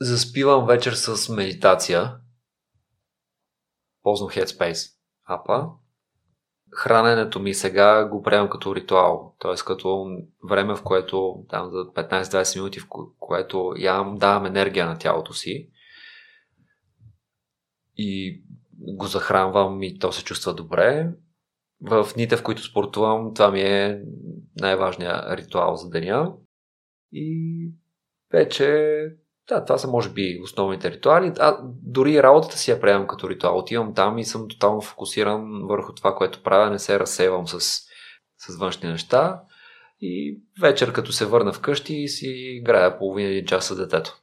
заспивам вечер с медитация. Ползвам Headspace апа. Храненето ми сега го приемам като ритуал, т.е. като време, в което там за 15-20 минути, в което ям, давам енергия на тялото си и го захранвам и то се чувства добре. В дните, в които спортувам, това ми е най-важният ритуал за деня. И вече, да, това са може би основните ритуали. А дори работата си я приемам като ритуал. Отивам там и съм тотално фокусиран върху това, което правя. Не се разсевам с, с външни неща. И вечер, като се върна вкъщи, си играя половина един час с детето.